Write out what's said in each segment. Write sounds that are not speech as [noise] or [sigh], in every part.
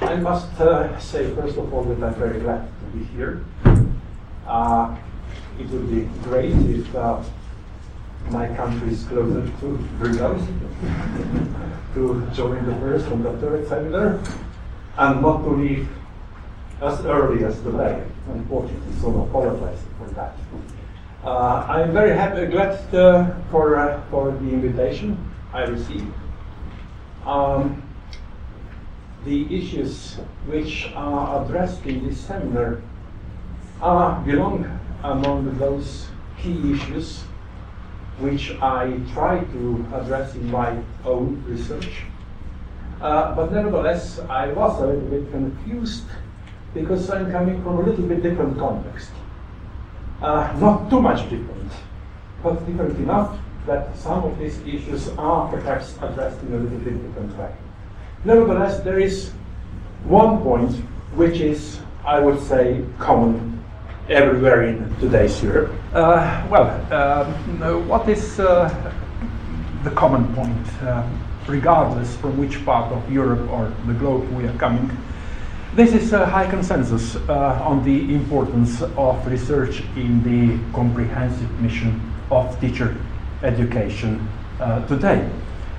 I must uh, say, first of all, that I'm very glad to be here. Uh, it would be great if uh, my country is closer to Brussels [laughs] to join the first and the third seminar, and not to leave as early as today, unfortunately, so I apologize for that. Uh, I'm very happy, glad uh, for, uh, for the invitation I received. Um, the issues which are addressed in this seminar uh, belong among those key issues which I try to address in my own research. Uh, but nevertheless, I was a little bit confused because I'm coming from a little bit different context. Uh, not too much different, but different enough that some of these issues are perhaps addressed in a little bit different way. Nevertheless, there is one point which is, I would say, common everywhere in today's Europe. Uh, well, um, what is uh, the common point, uh, regardless from which part of Europe or the globe we are coming? This is a high consensus uh, on the importance of research in the comprehensive mission of teacher education uh, today.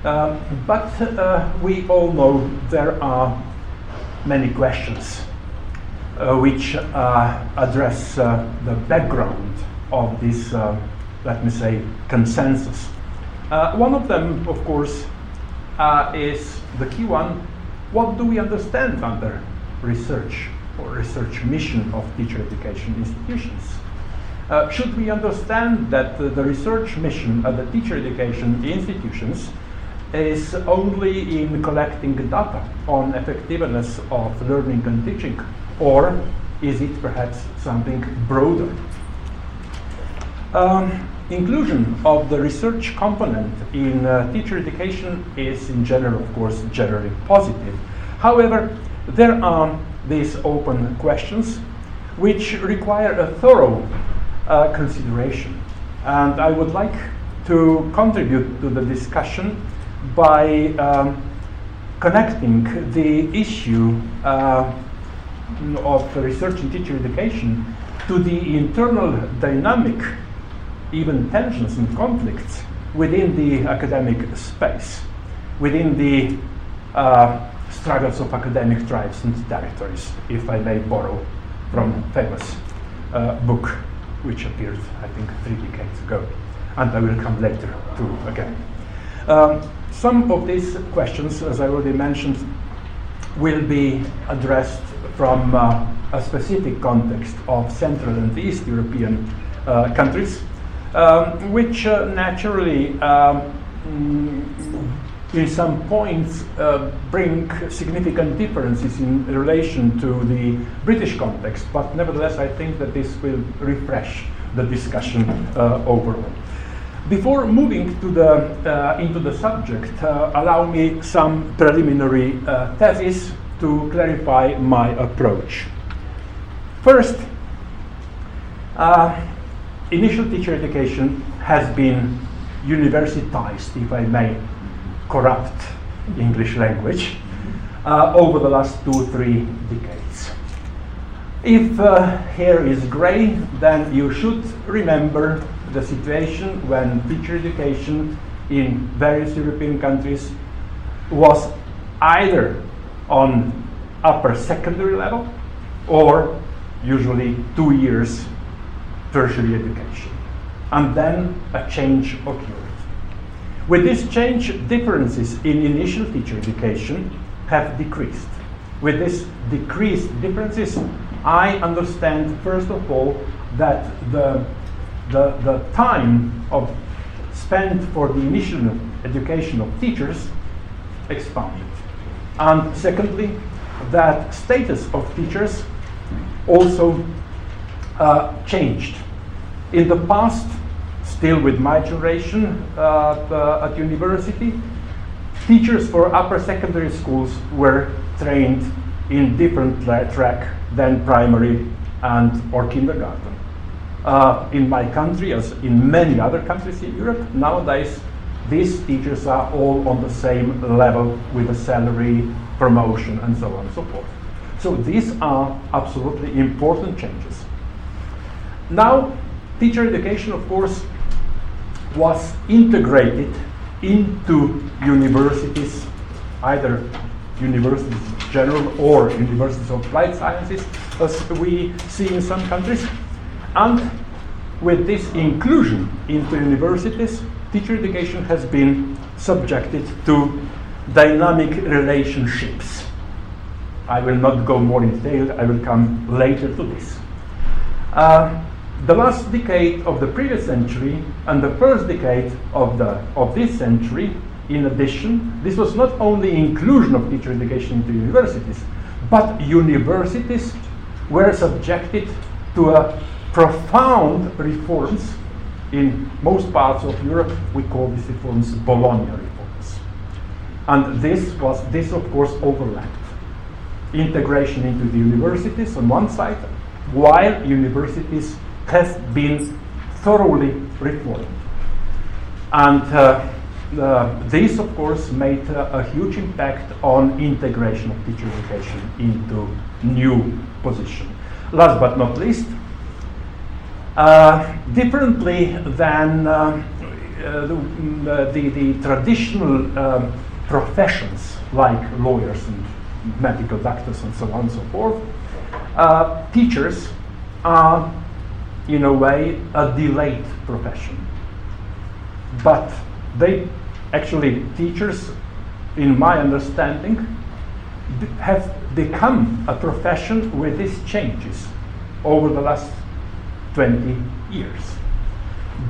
Uh, but uh, we all know there are many questions uh, which uh, address the background of this, let me say, consensus. one of them, of course, is the key one. What do we understand under research or research mission of teacher education institutions. Uh, should we understand that uh, the research mission of the teacher education institutions is only in collecting data on effectiveness of learning and teaching, or is it perhaps something broader? Um, inclusion of the research component in uh, teacher education is in general, of course, generally positive. However, there are these open questions which require a thorough uh, consideration. And I would like to contribute to the discussion by um, connecting the issue uh, of research in teacher education to the internal dynamic, even tensions and conflicts within the academic space, within the uh, struggles of academic tribes and territories, if I may borrow from famous uh, book which appeared, I think, three decades ago, and I will come later to again. Um, some of these questions, as I already mentioned, will be addressed from uh, a specific context of Central and East European uh, countries, um, which uh, naturally um, in some points uh, bring significant differences in relation to the British context, but nevertheless, I think that this will refresh the discussion uh, overall. Before moving to the, uh, into the subject, uh, allow me some preliminary uh, thesis to clarify my approach. First, uh, initial teacher education has been universitized, if I may corrupt English language uh, over the last two, three decades. If uh, hair is gray, then you should remember the situation when teacher education in various European countries was either on upper secondary level or usually two years tertiary education. And then a change occurred. With this change, differences in initial teacher education have decreased. With this decreased differences, I understand, first of all, that the, the, the time of spent for the initial education of teachers expanded. And secondly, that status of teachers also uh, changed. In the past, still with my generation uh, at university, teachers for upper secondary schools were trained in different track than primary and or kindergarten. Uh, in my country, as in many other countries in Europe, nowadays these teachers are all on the same level with a salary, promotion, and so on and so forth. So these are absolutely important changes. Now, teacher education, of course, was integrated into universities, either universities general or universities of applied sciences, as we see in some countries. And with this inclusion into universities, teacher education has been subjected to dynamic relationships. I will not go more in detail, I will come later to this. Uh, the last decade of the previous century and the first decade of, the, of this century, in addition, this was not only inclusion of teacher education into universities, but universities were subjected to a profound reforms in most parts of Europe. We call these reforms Bologna reforms. And this was this of course overlapped. Integration into the universities on one side, while universities have been thoroughly reformed. And uh, this, of course, made uh, a huge impact on integration of teacher education into new position. Last but not least, uh, differently than uh, uh, the, mm, the, the, traditional professions like lawyers and medical doctors and so on and so forth, uh, teachers are in a way, a delayed profession. But they actually, teachers, in my understanding, have become a profession with these changes over the last 20 years.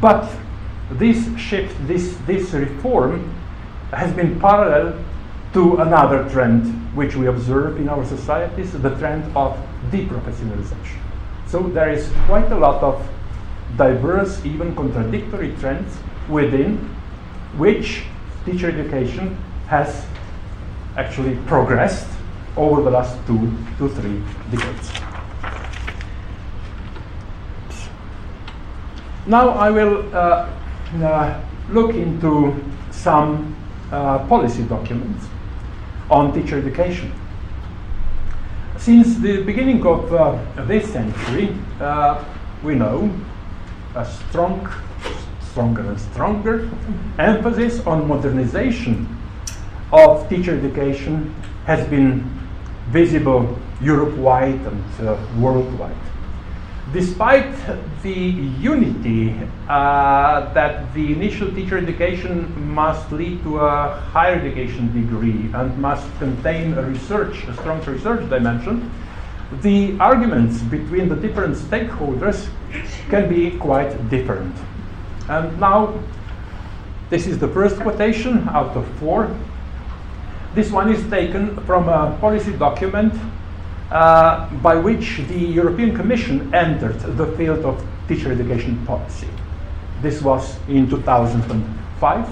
But this shift, this, this reform, has been parallel to another trend which we observe in our societies the trend of deprofessionalization. So there is quite a lot of diverse, even contradictory trends within which teacher education has actually progressed over the last two to three decades. Now I will uh, uh, look into some uh, policy documents on teacher education. Since the beginning of uh, this century, uh, we know a strong, stronger and stronger emphasis on modernization of teacher education has been visible Europe-wide and uh, worldwide despite the unity uh, that the initial teacher education must lead to a higher education degree and must contain a research, a strong research dimension, the arguments between the different stakeholders can be quite different. And now, this is the first quotation out of four. This one is taken from a policy document uh, by which the European Commission entered the field of teacher education policy. This was in 2005.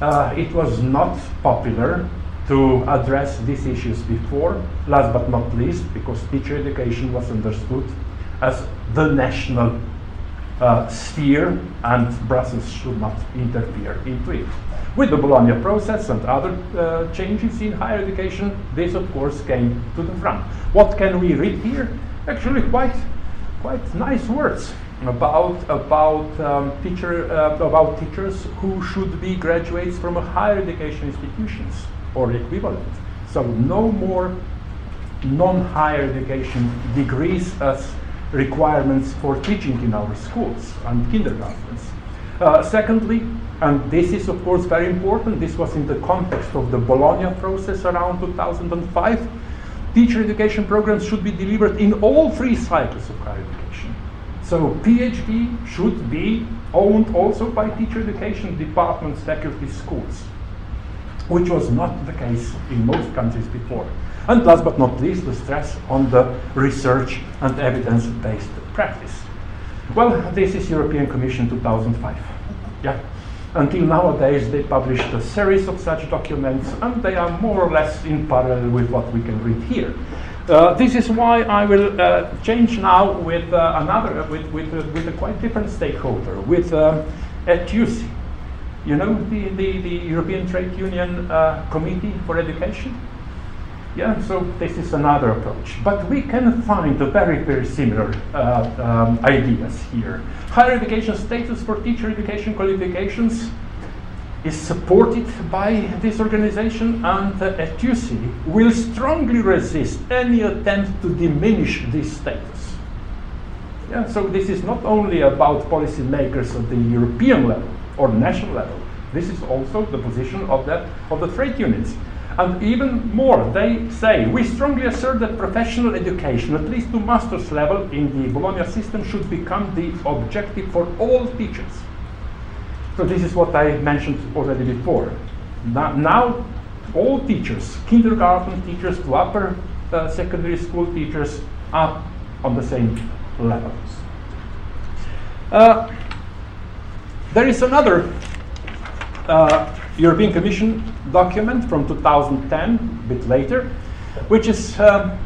Uh, it was not popular to address these issues before, last but not least, because teacher education was understood as the national uh, sphere and Brussels should not interfere into it. With the Bologna process and other uh, changes in higher education, this of course came to the front. What can we read here? Actually quite, quite nice words about, about, um, teacher, uh, about teachers who should be graduates from a higher education institutions or equivalent. So no more non-higher education degrees as requirements for teaching in our schools and kindergartens. Uh, secondly, and this is, of course, very important. This was in the context of the Bologna process around 2005. Teacher education programs should be delivered in all three cycles of higher education. So PhD should be owned also by teacher education departments, faculty, schools, which was not the case in most countries before. And last but not least, the stress on the research and evidence-based practice. Well, this is European Commission 2005. Yeah. Until nowadays, they published a series of such documents, and they are more or less in parallel with what we can read here. Uh, this is why I will uh, change now with uh, another, with, with, with, a quite different stakeholder, with um, ETUCE. You know the, the, the European Trade Union uh, Committee for Education? Yeah, so this is another approach. But we can find very, very similar uh, um, ideas here. Higher education status for teacher education qualifications is supported by this organization, and uh, ETUCE will strongly resist any attempt to diminish this status. Yeah, so this is not only about policymakers at the European level or national level. This is also the position of, that, of the trade unions. And even more, they say, we strongly assert that professional education, at least to master's level in the Bologna system, should become the objective for all teachers. So this is what I mentioned already before. Now, all teachers, kindergarten teachers to upper uh, secondary school teachers, are on the same levels. Uh, there is another uh, European Commission document from 2010, a bit later, which is um,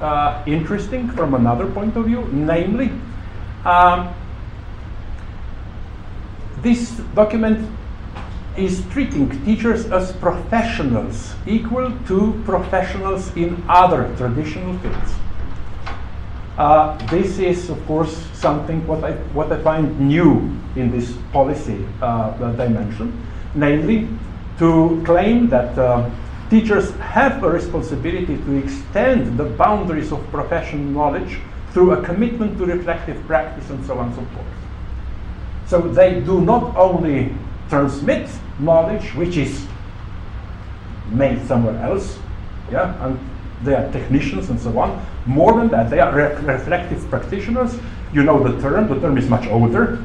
uh, interesting from another point of view, namely, um, this document is treating teachers as professionals equal to professionals in other traditional fields. Uh, this is, of course, something what I, what I find new in this policy uh, dimension, namely to claim that uh, teachers have a responsibility to extend the boundaries of professional knowledge through a commitment to reflective practice and so on and so forth. So they do not only transmit knowledge which is made somewhere else, yeah, and they are technicians and so on. More than that, they are re reflective practitioners. You know the term, the term is much older,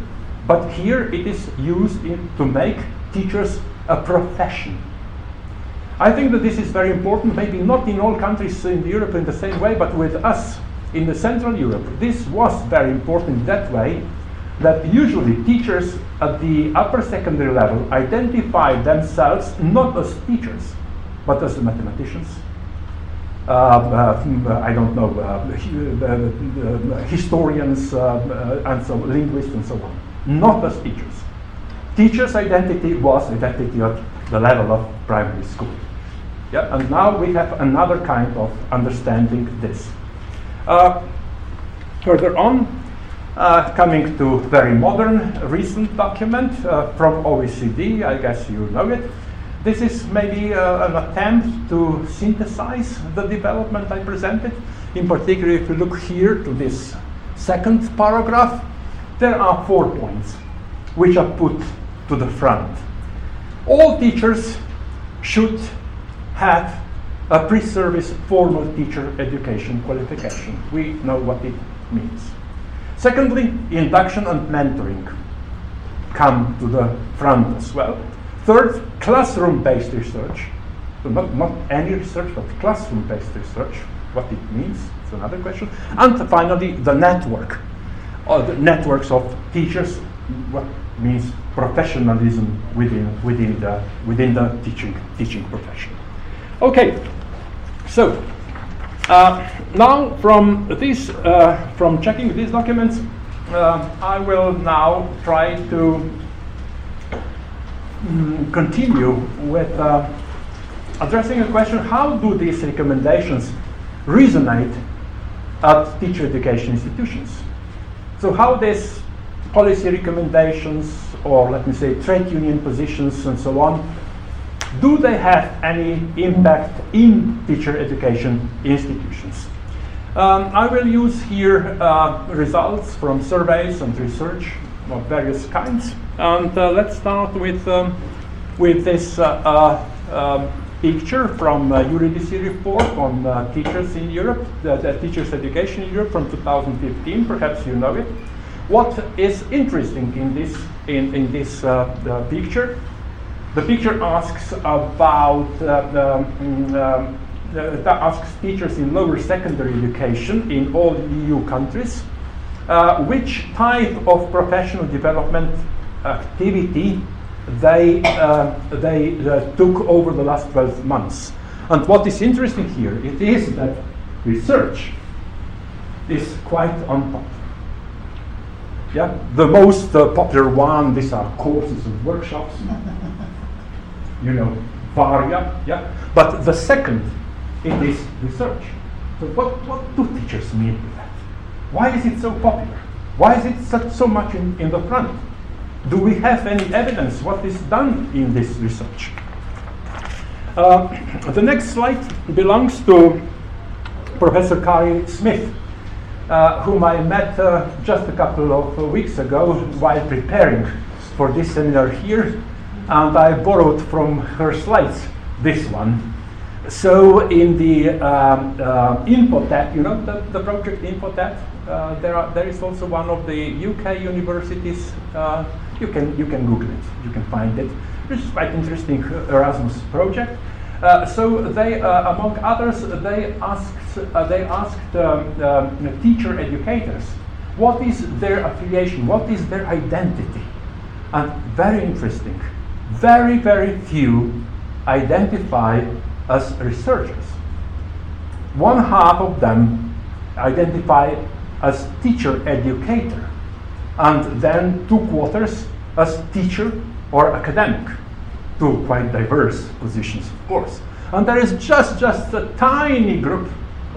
but here it is used in, to make teachers a profession. I think that this is very important, maybe not in all countries in Europe in the same way, but with us in the Central Europe, this was very important that way, that usually teachers at the upper secondary level identify themselves not as teachers, but as mathematicians, I don't know, uh, historians and so linguists and so on, not as teachers. Teachers' identity was identity at the level of primary school. Yeah, and now we have another kind of understanding this. Uh, further on, uh, coming to very modern, recent document uh, from OECD, I guess you know it. This is maybe uh, an attempt to synthesize the development I presented. In particular, if you look here to this second paragraph, there are four points which are put to the front. All teachers should have a pre-service formal teacher education qualification. We know what it means. Secondly, induction and mentoring come to the front as well. Third, classroom-based research. So not, not any research, but classroom-based research. What it means is another question. And finally, the network. Or the networks of teachers, what means professionalism within, within, the, within the teaching, teaching profession. Okay, so uh, now from this, uh, from checking these documents, uh, I will now try to mm, continue with uh, addressing a question, how do these recommendations resonate at teacher education institutions? So how this policy recommendations or let me say trade union positions and so on, do they have any impact in teacher education institutions? Um, I will use here uh, results from surveys and research of various kinds. And uh, let's start with, um, with this uh, uh um, picture from uh, Eurydice report on uh, teachers in Europe, the, the teachers education in Europe from 2015, perhaps you know it. What is interesting in this, in, in this uh, picture? The picture asks about, uh, um, um, uh, asks teachers in lower secondary education in all EU countries, which type of professional development activity they, uh, they uh, took over the last 12 months. And what is interesting here, it is that research is quite on top. Yeah, the most uh, popular one, these are courses and workshops. [laughs] you know, Varia, yeah. But the second, it is research. So what, what do teachers mean by that? Why is it so popular? Why is it such, so much in, in the front? Do we have any evidence what is done in this research? Uh, [clears throat] the next slide belongs to Professor Kari Smith, uh, whom I met uh, just a couple of weeks ago while preparing for this seminar here, and I borrowed from her slides this one. So in the um, uh, you know the, the project InFo-TED, uh, there, are, there is also one of the UK universities. Uh, you can you can Google it, you can find it. This is quite interesting Erasmus project. Uh, so they, uh, among others, they asked, uh, they asked um, um, teacher educators, what is their affiliation, what is their identity? And very interesting, very, very few identify as researchers. One half of them identify as teacher educator, and then two quarters as teacher or academic two quite diverse positions, of course. And there is just, just a tiny group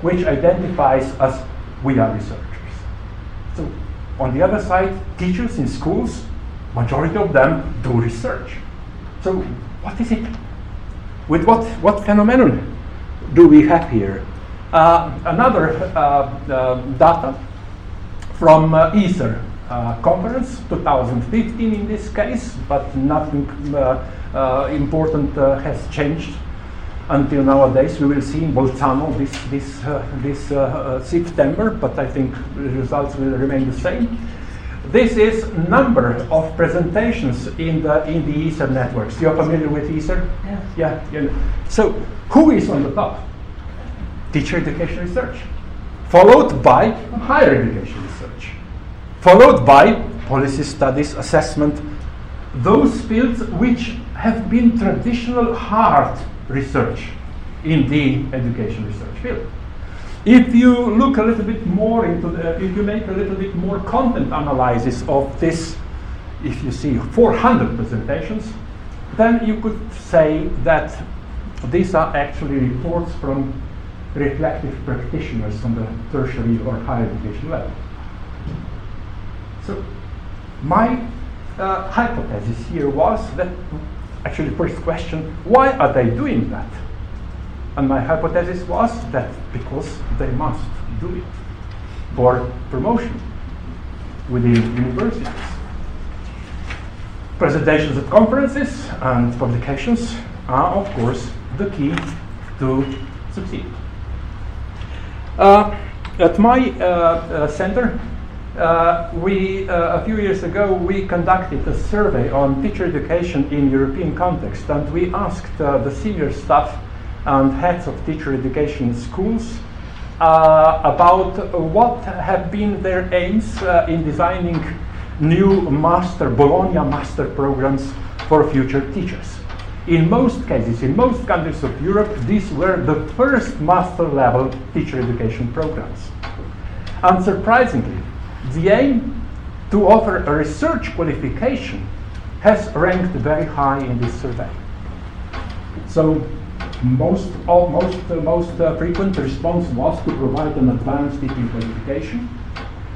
which identifies as we are researchers. So on the other side, teachers in schools, majority of them do research. So what is it? With what, what phenomenon do we have here? Uh, another uh, uh, data from uh, ECER conference, 2015 in this case, but nothing uh, uh, important uh, has changed until nowadays. We will see in Bolzano this, this, uh, this September, but I think the results will remain the same. This is number of presentations in the in the ECER networks. You're familiar with ECER? Yeah. Yeah. So who is on the top? Teacher education research, followed by higher education research, followed by policy studies, assessment, those fields which have been traditional hard research in the education research field. If you look a little bit more into the, if you make a little bit more content analysis of this, if you see 400 presentations, then you could say that these are actually reports from reflective practitioners on the tertiary or higher education level. So my uh, hypothesis here was that actually first question, why are they doing that? And my hypothesis was that because they must do it for promotion within universities. Presentations at conferences and publications are, of course, the key to succeed. Uh, at my uh, uh center, uh, we, uh, a few years ago, we conducted a survey on teacher education in European context, and we asked uh, the senior staff and heads of teacher education schools uh, about what have been their aims uh, in designing new master, Bologna master programs for future teachers. In most cases, in most countries of Europe, these were the first master level teacher education programs. Unsurprisingly, the aim to offer a research qualification has ranked very high in this survey. So most, uh, most, uh, most uh, frequent response was to provide an advanced teaching qualification,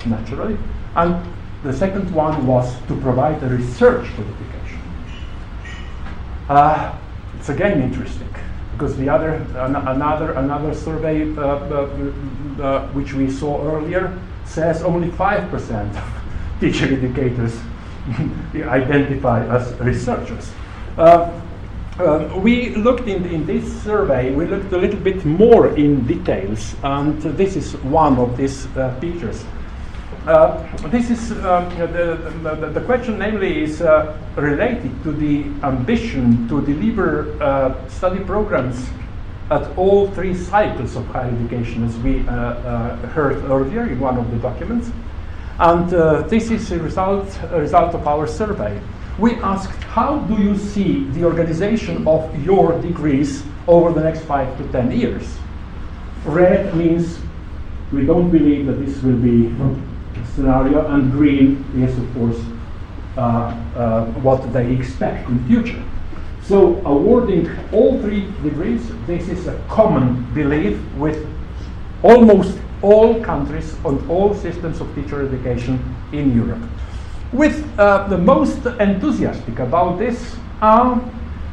naturally, and the second one was to provide a research qualification. Uh, it's again interesting because the other, an another, another survey uh, uh, which we saw earlier says only 5% of [laughs] teacher educators [laughs] identify as researchers. Uh, uh, we looked in, in, this survey, we looked a little bit more in details, and this is one of these uh, features. Uh, this is um, the, the, the, question, namely, is uh, related to the ambition to deliver uh, study programs at all three cycles of higher education, as we uh, uh, heard earlier in one of the documents. And uh, this is a result, a result of our survey. We asked, how do you see the organization of your degrees over the next five to 10 years? Red means we don't believe that this will be a scenario, and green is, of course, uh, uh, what they expect in the future. So awarding all three degrees, this is a common belief with almost all countries on all systems of teacher education in Europe. With uh, the most enthusiastic about this are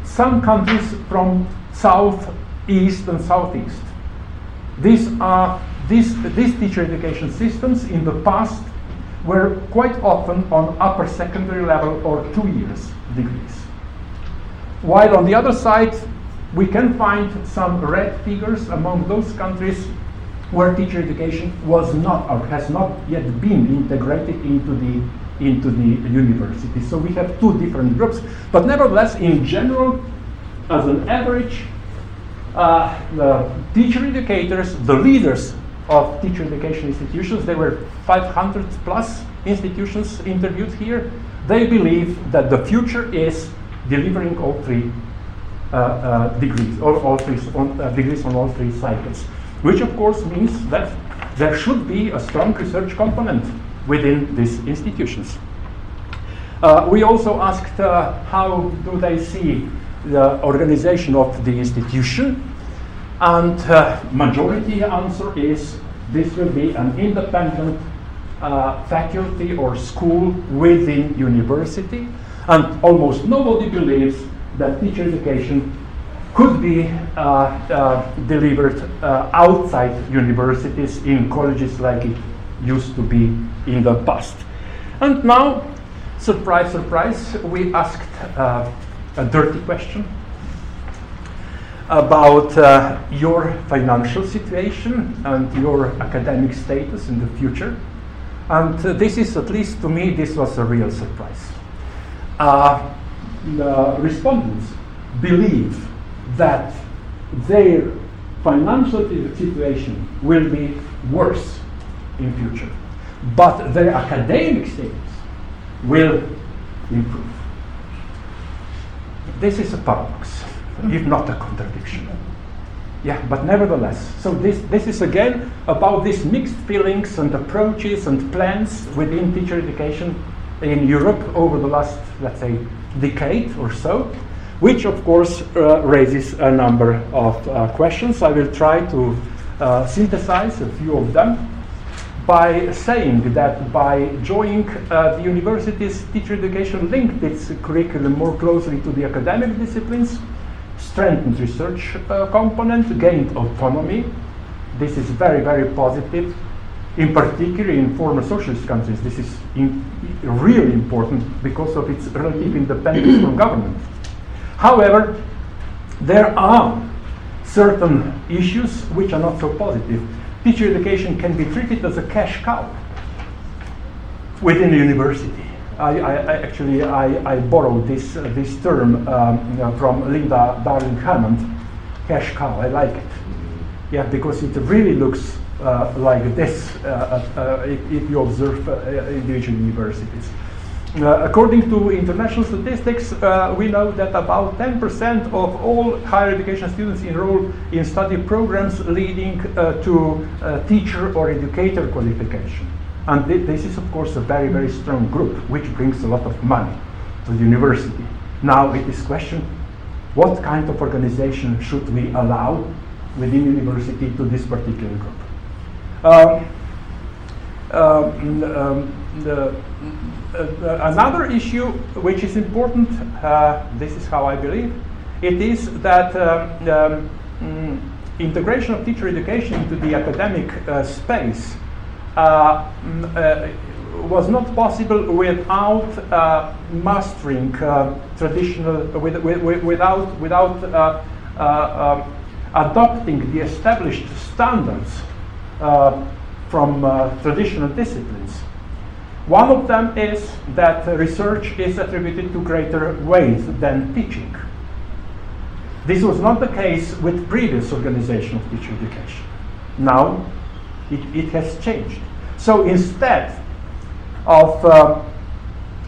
some countries from south, east, and southeast. These are these teacher education systems in the past were quite often on upper secondary level or two years degrees. While on the other side, we can find some red figures among those countries where teacher education was not or has not yet been integrated into the into the university. So we have two different groups, but nevertheless, in general, as an average, uh, the teacher educators, the leaders of teacher education institutions, there were 500 plus institutions interviewed here. They believe that the future is delivering all three uh, uh, degrees, or all three on, uh, degrees on all three cycles which of course means that there should be a strong research component within these institutions. Uh, we also asked uh, how do they see the organization of the institution, and uh, majority answer is this will be an independent faculty or school within university, and almost nobody believes that teacher education could be uh, uh, delivered uh, outside universities in colleges like it used to be in the past. And now, surprise, surprise, we asked uh, a dirty question about uh, your financial situation and your academic status in the future. And uh, this is, at least to me, this was a real surprise. The uh, respondents believe that their financial situation will be worse in future, but their academic status will improve. This is a paradox, if not a contradiction. Yeah, but nevertheless, so this, this is again about these mixed feelings and approaches and plans within teacher education in Europe over the last, let's say, decade or so which of course uh, raises a number of uh, questions. I will try to uh, synthesize a few of them by saying that by joining uh, the university's teacher education linked its curriculum more closely to the academic disciplines, strengthened research uh, component, gained autonomy. This is very, very positive. In particular, in former socialist countries, this is really important because of its relative independence from government. However, there are certain issues which are not so positive. Teacher education can be treated as a cash cow within the university. I, I, I actually I, I, borrowed this uh, this term um, you know, from Linda Darling Hammond, cash cow. I like it, yeah, because it really looks like this uh, uh, uh if, if, you observe uh, individual universities. Uh, according to international statistics, uh, we know that about 10% of all higher education students enroll in study programs leading uh, to uh, teacher or educator qualification. And th this is, of course, a very, very strong group, which brings a lot of money to the university. Now it is question, what kind of organization should we allow within university to this particular group? Um, um, um, the, uh, another issue which is important, uh, this is how I believe, it is that um, um, mm, integration of teacher education into the academic uh, space uh, uh, was not possible without uh, mastering traditional, with, with, without, without um, adopting the established standards from traditional disciplines. One of them is that research is attributed to greater weight than teaching. This was not the case with previous organization of teacher education. Now it, it has changed. So instead of uh,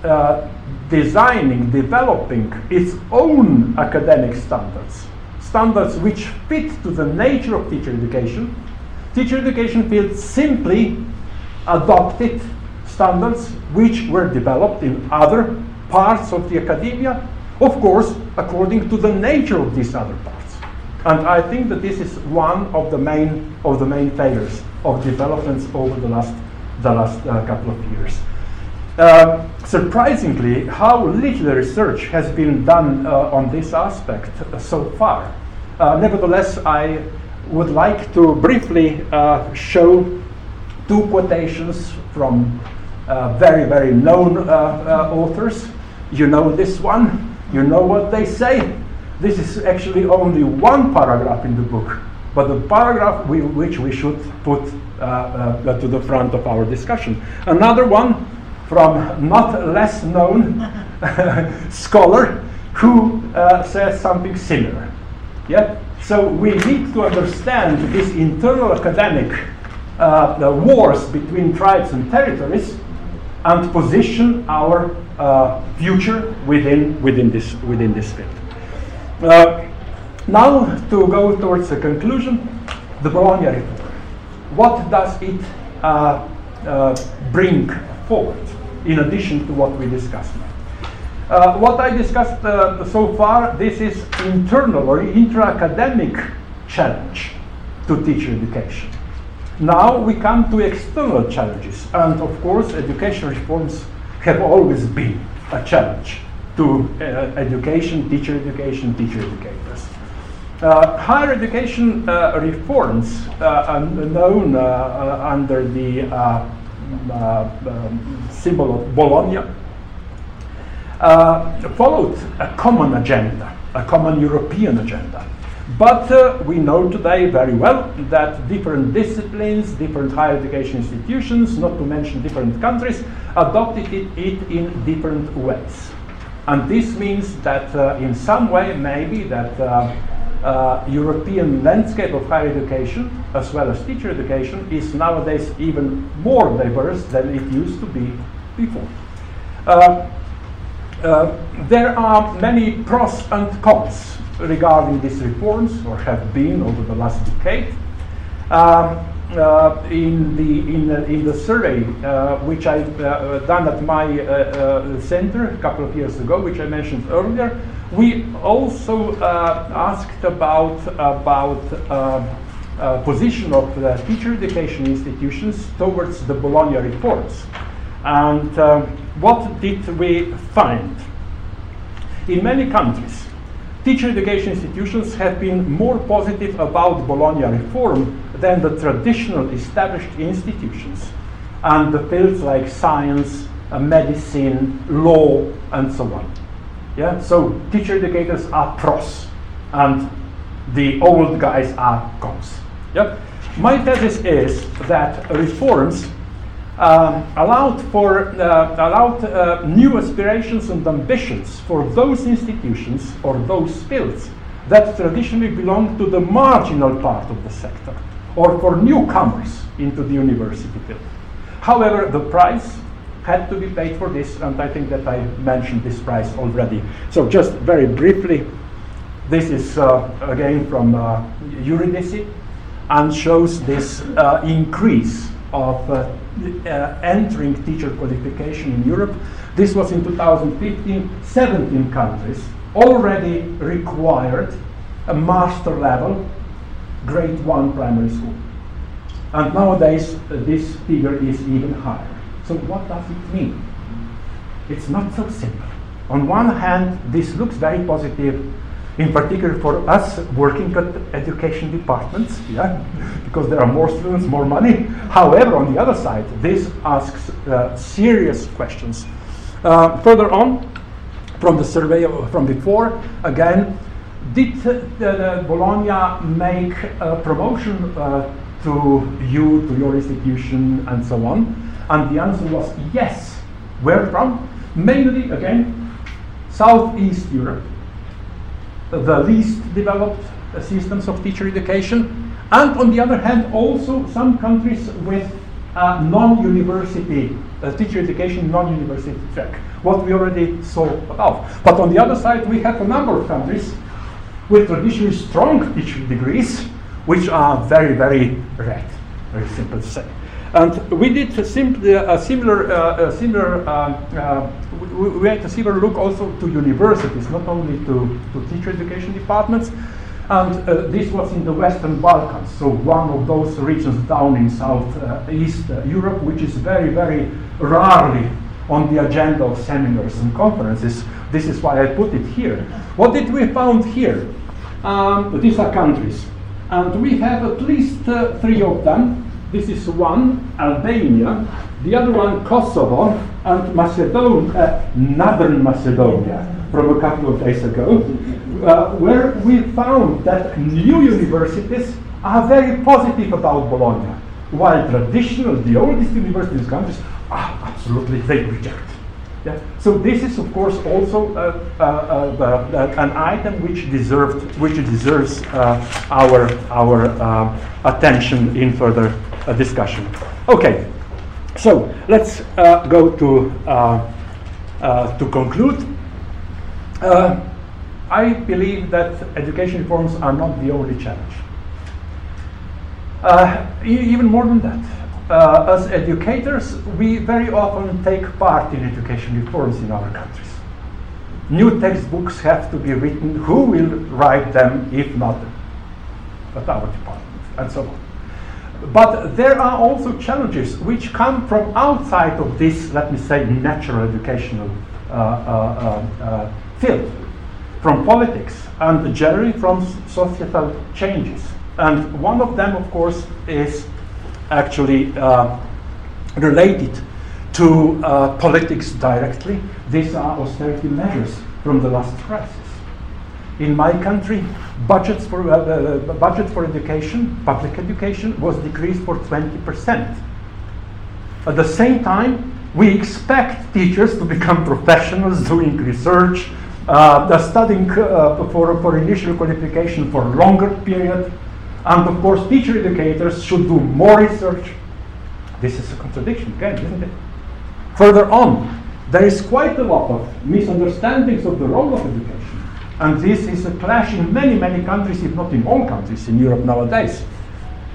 uh, designing, developing its own academic standards, standards which fit to the nature of teacher education, teacher education field simply adopted standards which were developed in other parts of the academia, of course, according to the nature of these other parts. And I think that this is one of the main, of the main failures of developments over the last, the last uh, couple of years. Uh, surprisingly, how little research has been done uh, on this aspect so far. Uh, nevertheless, I would like to briefly uh, show two quotations from very, very known authors. You know this one, you know what they say. This is actually only one paragraph in the book, but the paragraph we, which we should put uh, uh, to the front of our discussion. Another one from not less known [laughs] scholar who uh, says something similar. Yeah? So we need to understand this internal academic uh, wars between tribes and territories and position our uh, future within, within, this, within this field. Uh, now to go towards the conclusion, the Bologna report. What does it uh, uh, bring forward? in addition to what we discussed. Uh, what I discussed uh, so far, this is internal or intra-academic challenge to teacher education. Now we come to external challenges, and of course, education reforms have always been a challenge to uh, education, teacher education, teacher educators. Uh, higher education uh, reforms uh, known under the uh, um, symbol of Bologna, uh, followed a common agenda, a common European agenda. But uh, we know today very well that different disciplines, different higher education institutions, not to mention different countries, adopted it, it in different ways. And this means that uh, in some way, maybe that uh, uh, European landscape of higher education, as well as teacher education, is nowadays even more diverse than it used to be before. Uh, uh, there are many pros and cons regarding these reforms, or have been over the last decade. Um, uh, in the in, uh, in the survey uh, which I uh, done at my center a couple of years ago, which I mentioned earlier, we also uh, asked about, about uh, uh, position of the teacher education institutions towards the Bologna reforms. And uh, what did we find? In many countries, teacher education institutions have been more positive about Bologna reform than the traditional established institutions and the fields like science, uh, medicine, law, and so on. Yeah, so teacher educators are pros, and the old guys are cons. Yeah, my thesis is that reforms um, allowed for uh, allowed uh, new aspirations and ambitions for those institutions or those fields that traditionally belong to the marginal part of the sector, or for newcomers into the university field. However, the price had to be paid for this, and I think that I mentioned this price already. So just very briefly, this is uh, again from uh, Eurydice and shows this uh, increase of uh, entering teacher qualification in Europe. This was in 2015, 17 countries already required a master level grade one primary school. And nowadays, uh, this figure is even higher. So what does it mean? It's not so simple. On one hand, this looks very positive, in particular for us working at education departments, yeah, because there are more students, more money. However, on the other side, this asks uh, serious questions. Uh, further on, from the survey from before, again, did Bologna make a promotion uh, to you, to your institution, and so on? And the answer was yes. Where from? Mainly, again, Southeast Europe, the least developed systems of teacher education, and on the other hand, also some countries with uh, non-university uh, teacher education, non-university track, what we already saw above. But on the other side, we have a number of countries with traditionally strong teaching degrees, which are very, very red, very simple to say. And we did a, a similar, uh, a similar uh, uh, we, we had a similar look also to universities, not only to, to teacher education departments. And uh, this was in the Western Balkans, so one of those regions down in Southeast uh, Europe, which is very, very rarely on the agenda of seminars and conferences. This is why I put it here. What did we found here? Um, these are countries, and we have at least uh, three of them this is one, Albania, the other one, Kosovo, and Macedonia, uh, Northern Macedonia, from a couple of days ago, uh, where we found that new universities are very positive about Bologna, while traditional, the oldest universities countries, are absolutely, they reject. Yeah. So this is, of course, also uh, uh, uh, an item which deserved, which deserves uh, our our attention in further discussion. Okay, so let's uh, go to uh, uh, to conclude. Uh, I believe that education reforms are not the only challenge. E even more than that, as educators, we very often take part in education reforms in our countries. New textbooks have to be written. Who will write them if not at our department, and so on. But there are also challenges which come from outside of this, let me say, natural educational uh, uh, uh, uh field, from politics and generally from societal changes. And one of them, of course, is actually uh, related to politics directly. These are austerity measures from the last crisis. In my country, budgets for, uh, uh, budget for education, public education, was decreased for 20%. At the same time, we expect teachers to become [laughs] professionals doing research, uh, studying uh, for, for initial qualification for a longer period, and of course, teacher educators should do more research. This is a contradiction again, isn't it? Further on, there is quite a lot of misunderstandings of the role of education. And this is a clash in many, many countries, if not in all countries in Europe nowadays.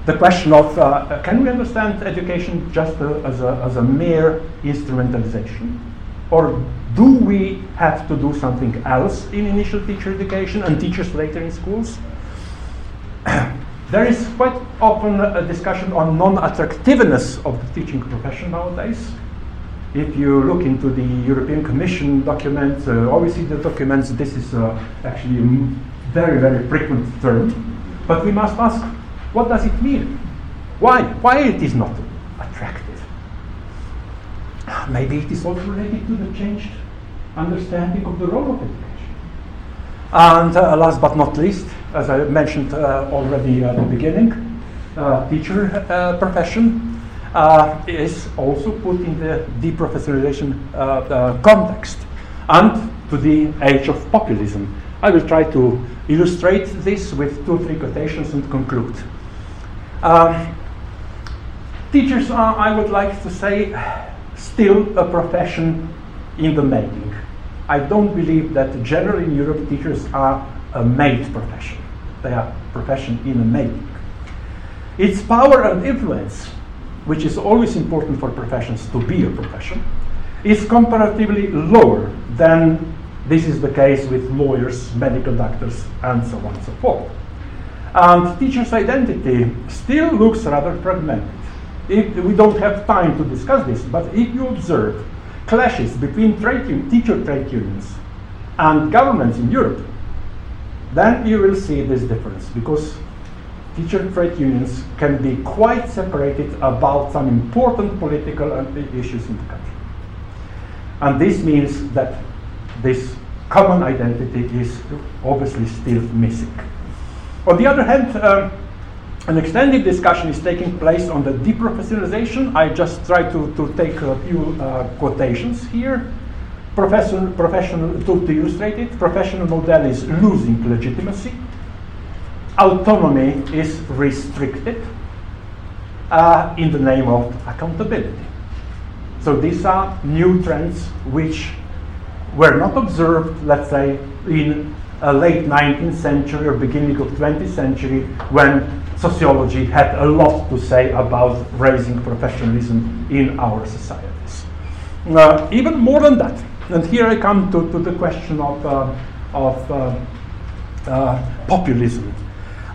The question of uh, can we understand education just uh, as, a, as a mere instrumentalization? Or do we have to do something else in initial teacher education and teachers later in schools? [clears throat] there is quite often a discussion on non attractiveness of the teaching profession nowadays if you look into the European Commission documents, uh, OECD documents, this is uh, actually a very, very frequent term. But we must ask, what does it mean? Why? Why it is not attractive? Maybe it is also related to the changed understanding of the role of education. And uh, last but not least, as I mentioned uh, already at the beginning, uh, teacher uh, profession uh, is also put in the deprofessionalization uh, uh, context and to the age of populism. I will try to illustrate this with two or three quotations and conclude. Um, teachers are, I would like to say, still a profession in the making. I don't believe that generally in Europe teachers are a made profession. They are profession in the making. Its power and influence which is always important for professions to be a profession, is comparatively lower than this is the case with lawyers, medical doctors, and so on and so forth. And teacher's identity still looks rather fragmented. If we don't have time to discuss this, but if you observe clashes between trade teacher trade unions and governments in Europe, then you will see this difference because teacher trade unions can be quite separated about some important political issues in the country. And this means that this common identity is obviously still missing. On the other hand, um, an extended discussion is taking place on the deprofessionalization. I just try to, to take a few uh, quotations here. Professional, professional, to, to illustrate it, professional model is losing legitimacy autonomy is restricted uh, in the name of accountability. So these are new trends which were not observed, let's say, in uh, late 19th century or beginning of 20th century when sociology had a lot to say about raising professionalism in our societies. Uh, even more than that, and here I come to, to the question of, uh, of uh, uh populism.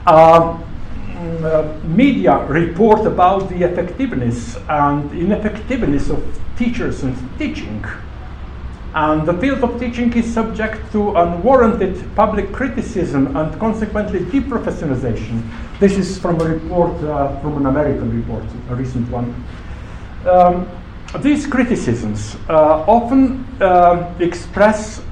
Mm, media report about the effectiveness and ineffectiveness of teachers and teaching. And the field of teaching is subject to unwarranted public criticism and consequently deprofessionalization. This is from a report, uh, from an American report, a recent one. Um, these criticisms uh, often uh, express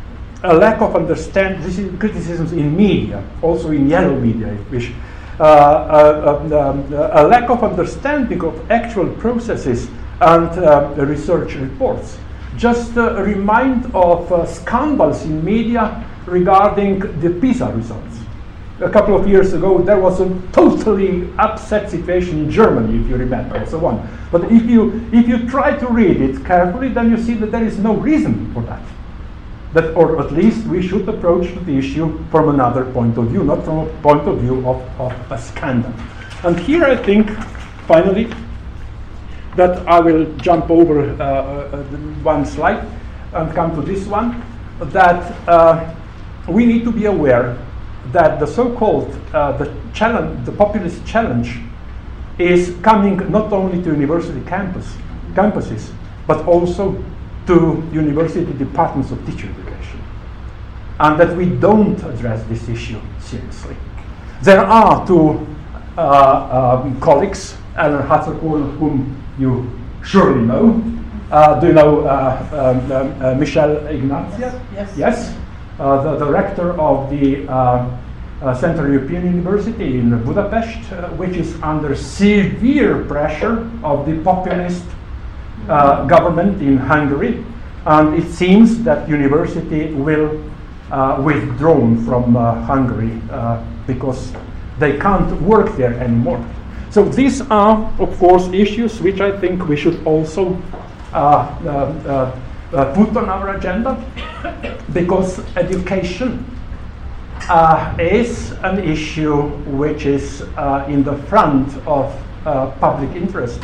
a lack of understanding, these criticisms in media, also in yellow media, if wish, uh, uh, uh um, a lack of understanding of actual processes and research reports just remind of scandals in media regarding the PISA results. A couple of years ago, there was a totally upset situation in Germany, if you remember, and so on. But if you, if you try to read it carefully, then you see that there is no reason for that. That, or at least we should approach the issue from another point of view, not from a point of view of, of a scandal. And here I think, finally, that I will jump over uh, uh, one slide and come to this one, that uh, we need to be aware that the so-called the challenge, the populist challenge, is coming not only to university campus, campuses, but also to university departments of teacher education. And that we don't address this issue seriously. There are two uh, um, colleagues, Alan Hazelkorn, whom you surely know. Uh, do you know uh, um, um, uh, Michel Ignatieff? Yes. Yes. Uh, the director of the um, uh, Central European University in Budapest, which is under severe pressure of the populist government in Hungary. And it seems that university will withdraw from Hungary because they can't work there anymore. So these are, of course, issues which I think we should also uh, uh, uh, put on our agenda because education uh, is an issue which is uh, in the front of uh, public interest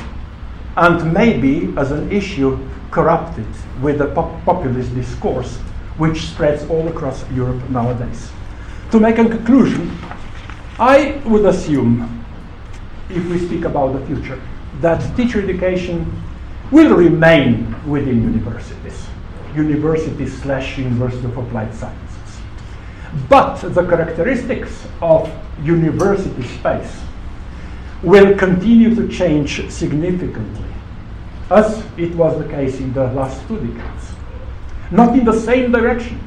and maybe as an issue corrupted with the pop populist discourse which spreads all across Europe nowadays. To make a conclusion, I would assume if we speak about the future, that teacher education will remain within universities, universities slash University of Applied Sciences. But the characteristics of university space will continue to change significantly, as it was the case in the last two decades. Not in the same direction,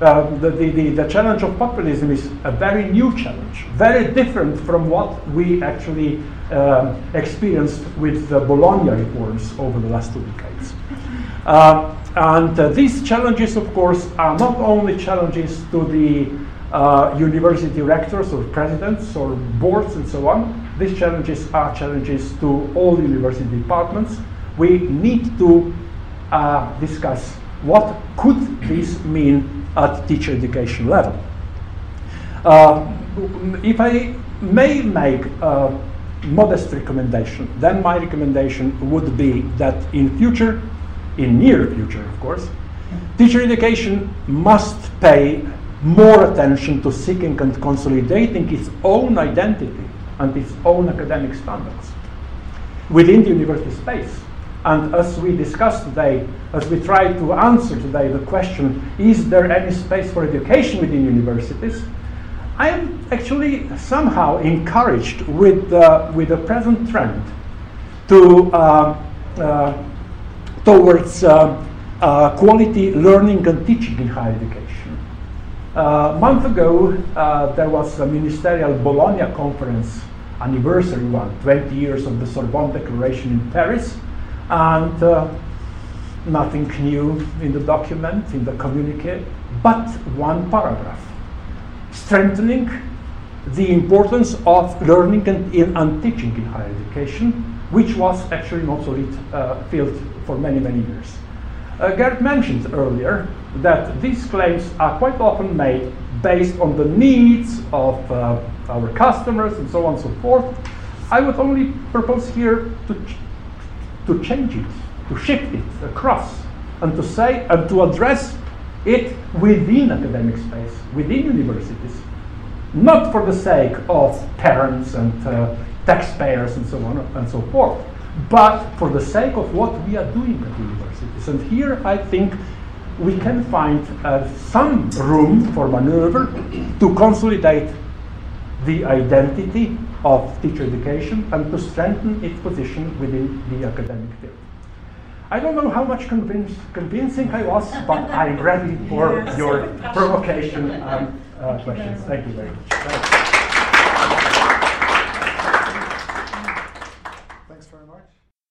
uh, the, the, the, challenge of populism is a very new challenge, very different from what we actually uh, experienced with the Bologna reforms over the last two decades. Uh, and uh, these challenges, of course, are not only challenges to the uh, university rectors or presidents or boards and so on, these challenges are challenges to all university departments. We need to discuss what could this mean at teacher education level. Uh, if I may make a modest recommendation, then my recommendation would be that in future, in near future of course, teacher education must pay more attention to seeking and consolidating its own identity and its own academic standards within the university space. And as we discussed today, as we try to answer today the question, is there any space for education within universities? I am actually somehow encouraged with, uh, with the present trend to, uh, uh, towards uh, uh, quality learning and teaching in higher education. Uh, a month ago, there was a ministerial Bologna conference anniversary one, 20 years of the Sorbonne Declaration in Paris and uh, nothing new in the document, in the communique, but one paragraph strengthening the importance of learning and, in, and teaching in higher education, which was actually an obsolete uh, field for many, many years. Uh, Gerd mentioned earlier that these claims are quite often made based on the needs of uh, our customers and so on and so forth. I would only propose here to, to change it, to shift it across, and to say and to address it within academic space, within universities, not for the sake of parents and uh, taxpayers and so on and so forth, but for the sake of what we are doing at universities. And here I think we can find uh, some room for maneuver to consolidate the identity of teacher education and to strengthen its position within the academic field. I don't know how much convince, convincing I was, but I'm ready for your provocation and uh, questions. Thank you very much.